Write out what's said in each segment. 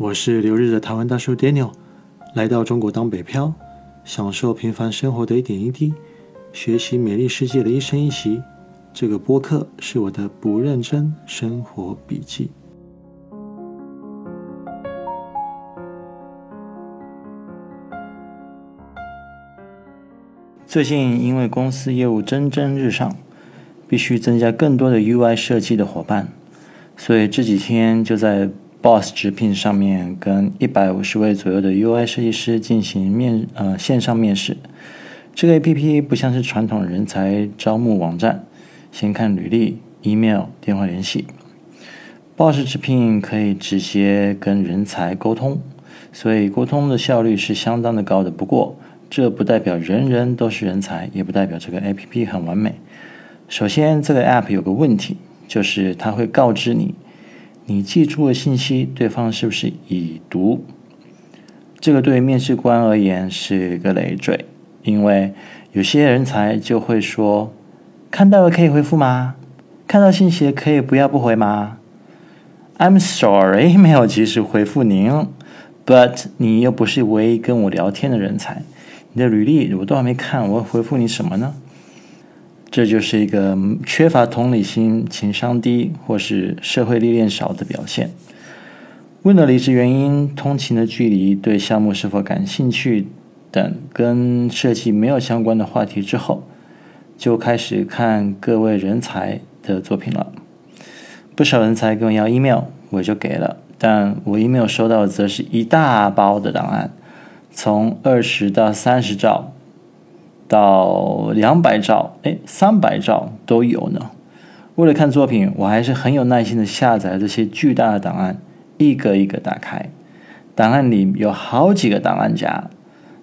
我是留日的台湾大叔 Daniel，来到中国当北漂，享受平凡生活的一点一滴，学习美丽世界的一生一息。这个播客是我的不认真生活笔记。最近因为公司业务蒸蒸日上，必须增加更多的 UI 设计的伙伴，所以这几天就在 Boss 直聘上面跟一百五十位左右的 UI 设计师进行面呃线上面试。这个 APP 不像是传统人才招募网站，先看履历、email、电话联系。Boss 直聘可以直接跟人才沟通，所以沟通的效率是相当的高的。不过，这不代表人人都是人才，也不代表这个 APP 很完美。首先，这个 App 有个问题，就是它会告知你，你记住的信息，对方是不是已读。这个对面试官而言是一个累赘，因为有些人才就会说：“看到了可以回复吗？看到信息可以不要不回吗？”I'm sorry，没有及时回复您，But 你又不是唯一跟我聊天的人才。你的履历我都还没看，我回复你什么呢？这就是一个缺乏同理心、情商低或是社会历练少的表现。问了离职原因、通勤的距离、对项目是否感兴趣等跟设计没有相关的话题之后，就开始看各位人才的作品了。不少人才跟我要 email，我就给了，但我 email 收到的则是一大包的档案。从二十到三十兆，到两百兆，哎，三百兆都有呢。为了看作品，我还是很有耐心的下载这些巨大的档案，一个一个打开。档案里有好几个档案夹，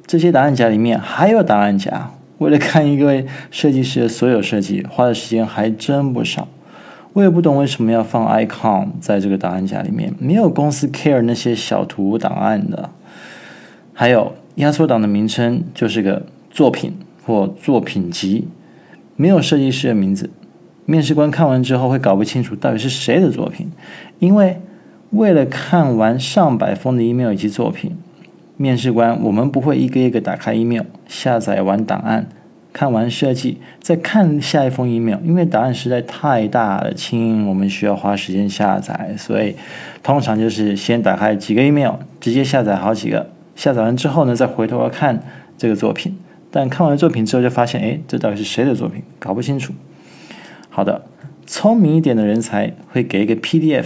这些档案夹里面还有档案夹。为了看一个设计师的所有设计，花的时间还真不少。我也不懂为什么要放 icon 在这个档案夹里面，没有公司 care 那些小图档案的。还有压缩档的名称就是个作品或作品集，没有设计师的名字。面试官看完之后会搞不清楚到底是谁的作品，因为为了看完上百封的 email 以及作品，面试官我们不会一个一个打开 email，下载完档案，看完设计再看下一封 email，因为档案实在太大了，亲，我们需要花时间下载，所以通常就是先打开几个 email，直接下载好几个。下载完之后呢，再回头看这个作品，但看完作品之后就发现，哎，这到底是谁的作品？搞不清楚。好的，聪明一点的人才会给一个 PDF，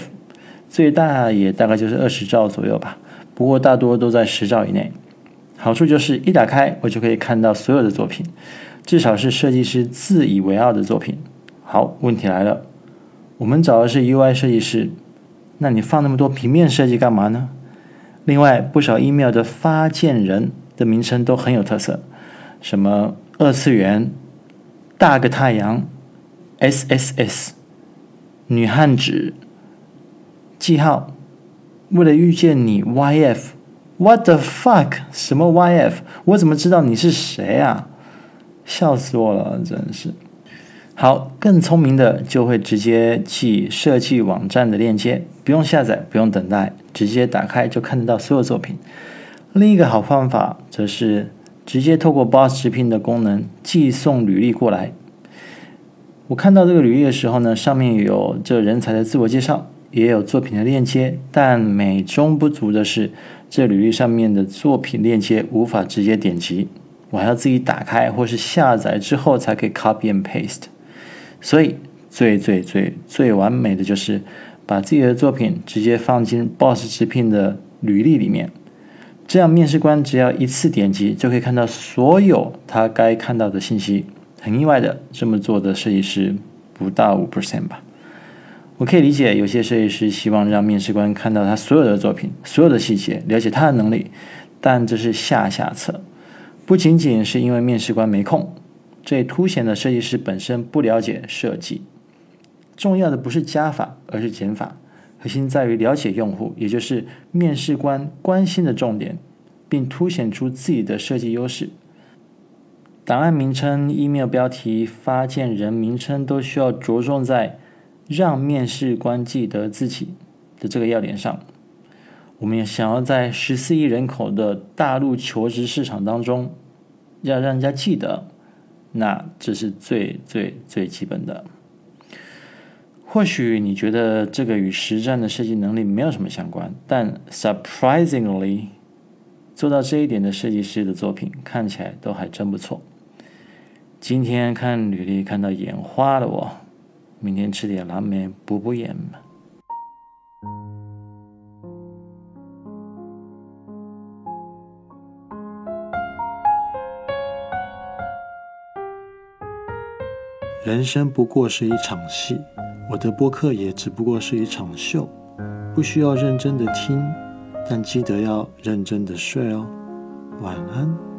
最大也大概就是二十兆左右吧，不过大多都在十兆以内。好处就是一打开，我就可以看到所有的作品，至少是设计师自以为傲的作品。好，问题来了，我们找的是 UI 设计师，那你放那么多平面设计干嘛呢？另外，不少 email 的发件人的名称都很有特色，什么二次元、大个太阳、SSS、女汉子、记号，为了遇见你 YF，What the fuck？什么 YF？我怎么知道你是谁啊？笑死我了，真是。好，更聪明的就会直接去设计网站的链接，不用下载，不用等待，直接打开就看得到所有作品。另一个好方法则是直接透过 Boss 直聘的功能寄送履历过来。我看到这个履历的时候呢，上面有这人才的自我介绍，也有作品的链接，但美中不足的是，这履历上面的作品链接无法直接点击，我还要自己打开或是下载之后才可以 copy and paste。所以最最最最完美的就是把自己的作品直接放进 Boss 直聘的履历里面，这样面试官只要一次点击就可以看到所有他该看到的信息。很意外的，这么做的设计师不到五 percent 吧？我可以理解有些设计师希望让面试官看到他所有的作品、所有的细节，了解他的能力，但这是下下策，不仅仅是因为面试官没空。这也凸显了设计师本身不了解设计。重要的不是加法，而是减法。核心在于了解用户，也就是面试官关心的重点，并凸显出自己的设计优势。档案名称、email 标题、发件人名称都需要着重在让面试官记得自己的这个要点上。我们也想要在十四亿人口的大陆求职市场当中，要让人家记得，那这是最最最基本的。或许你觉得这个与实战的设计能力没有什么相关，但 surprisingly，做到这一点的设计师的作品看起来都还真不错。今天看履历看到眼花了我，明天吃点蓝莓补补眼吧。人生不过是一场戏。我的播客也只不过是一场秀，不需要认真的听，但记得要认真的睡哦。晚安。